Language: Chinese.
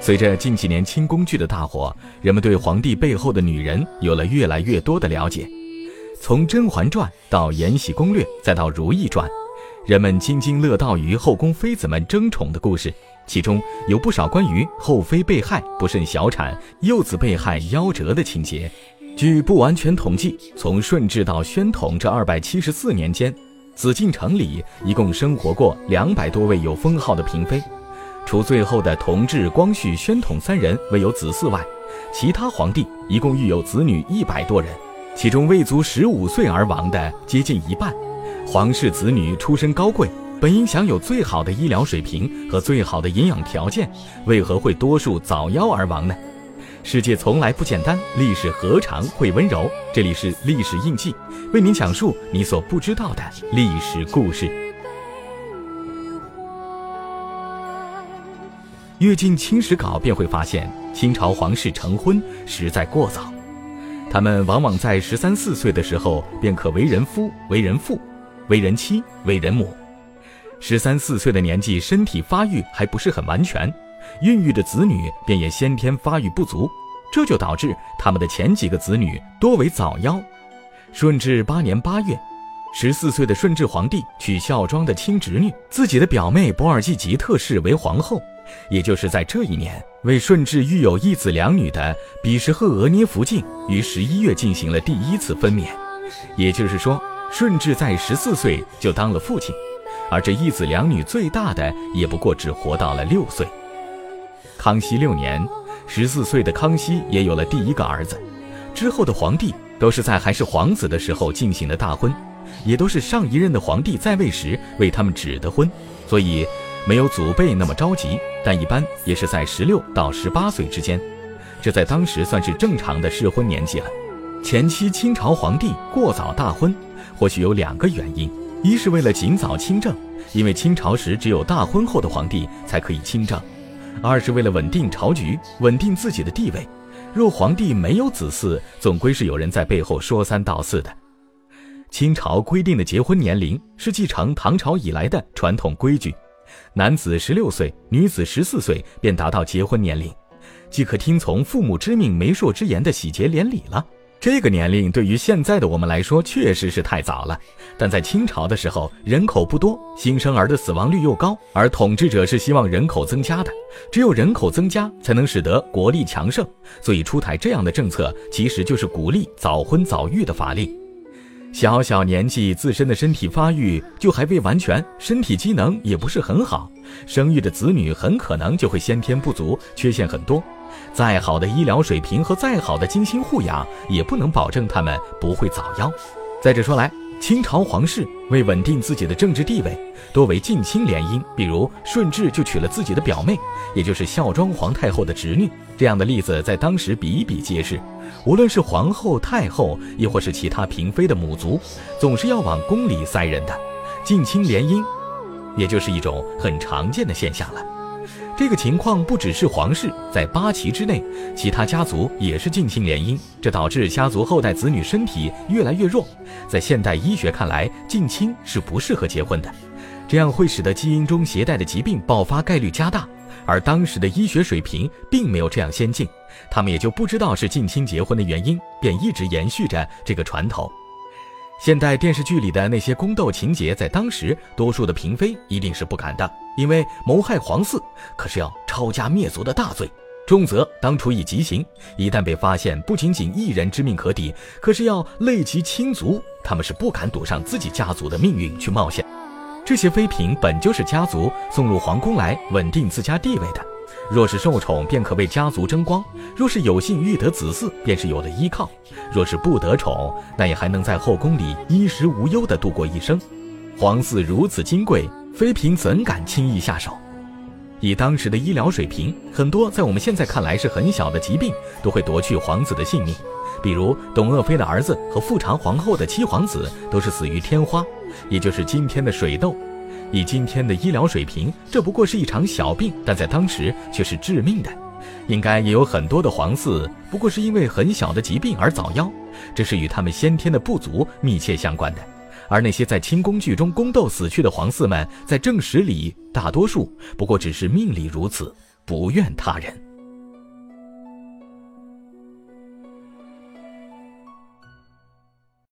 随着近几年清宫剧的大火，人们对皇帝背后的女人有了越来越多的了解。从《甄嬛传》到《延禧攻略》，再到《如懿传》，人们津津乐道于后宫妃子们争宠的故事，其中有不少关于后妃被害、不慎小产、幼子被害、夭折的情节。据不完全统计，从顺治到宣统这二百七十四年间，紫禁城里一共生活过两百多位有封号的嫔妃。除最后的同治、光绪、宣统三人未有子嗣外，其他皇帝一共育有子女一百多人，其中未足十五岁而亡的接近一半。皇室子女出身高贵，本应享有最好的医疗水平和最好的营养条件，为何会多数早夭而亡呢？世界从来不简单，历史何尝会温柔？这里是历史印记，为您讲述你所不知道的历史故事。阅尽清史稿，便会发现清朝皇室成婚实在过早，他们往往在十三四岁的时候便可为人夫、为人父、为人妻、为人母。十三四岁的年纪，身体发育还不是很完全，孕育的子女便也先天发育不足，这就导致他们的前几个子女多为早夭。顺治八年八月，十四岁的顺治皇帝娶孝庄的亲侄女，自己的表妹博尔济吉特氏为皇后。也就是在这一年，为顺治育有一子两女的比什赫额涅福晋于十一月进行了第一次分娩。也就是说，顺治在十四岁就当了父亲，而这一子两女最大的也不过只活到了六岁。康熙六年，十四岁的康熙也有了第一个儿子。之后的皇帝都是在还是皇子的时候进行的大婚，也都是上一任的皇帝在位时为他们指的婚，所以。没有祖辈那么着急，但一般也是在十六到十八岁之间，这在当时算是正常的适婚年纪了。前期清朝皇帝过早大婚，或许有两个原因：一是为了尽早亲政，因为清朝时只有大婚后的皇帝才可以亲政；二是为了稳定朝局，稳定自己的地位。若皇帝没有子嗣，总归是有人在背后说三道四的。清朝规定的结婚年龄是继承唐朝以来的传统规矩。男子十六岁，女子十四岁便达到结婚年龄，即可听从父母之命、媒妁之言的喜结连理了。这个年龄对于现在的我们来说确实是太早了，但在清朝的时候人口不多，新生儿的死亡率又高，而统治者是希望人口增加的，只有人口增加才能使得国力强盛，所以出台这样的政策，其实就是鼓励早婚早育的法令。小小年纪，自身的身体发育就还未完全，身体机能也不是很好，生育的子女很可能就会先天不足，缺陷很多。再好的医疗水平和再好的精心护养，也不能保证他们不会早夭。再者说来，清朝皇室为稳定自己的政治地位，多为近亲联姻，比如顺治就娶了自己的表妹，也就是孝庄皇太后的侄女。这样的例子在当时比比皆是。无论是皇后、太后，亦或是其他嫔妃的母族，总是要往宫里塞人的，近亲联姻，也就是一种很常见的现象了。这个情况不只是皇室，在八旗之内，其他家族也是近亲联姻，这导致家族后代子女身体越来越弱。在现代医学看来，近亲是不适合结婚的，这样会使得基因中携带的疾病爆发概率加大。而当时的医学水平并没有这样先进，他们也就不知道是近亲结婚的原因，便一直延续着这个传统。现代电视剧里的那些宫斗情节，在当时多数的嫔妃一定是不敢的，因为谋害皇嗣可是要抄家灭族的大罪，重则当处以极刑。一旦被发现，不仅仅一人之命可抵，可是要累及亲族，他们是不敢赌上自己家族的命运去冒险。这些妃嫔本就是家族送入皇宫来稳定自家地位的，若是受宠，便可为家族争光；若是有幸育得子嗣，便是有了依靠；若是不得宠，那也还能在后宫里衣食无忧地度过一生。皇嗣如此金贵，妃嫔怎敢轻易下手？以当时的医疗水平，很多在我们现在看来是很小的疾病，都会夺去皇子的性命。比如董鄂妃的儿子和富察皇后的七皇子都是死于天花，也就是今天的水痘。以今天的医疗水平，这不过是一场小病，但在当时却是致命的。应该也有很多的皇嗣，不过是因为很小的疾病而早夭，这是与他们先天的不足密切相关的。而那些在清宫剧中宫斗死去的皇嗣们，在正史里大多数不过只是命里如此。不怨他人。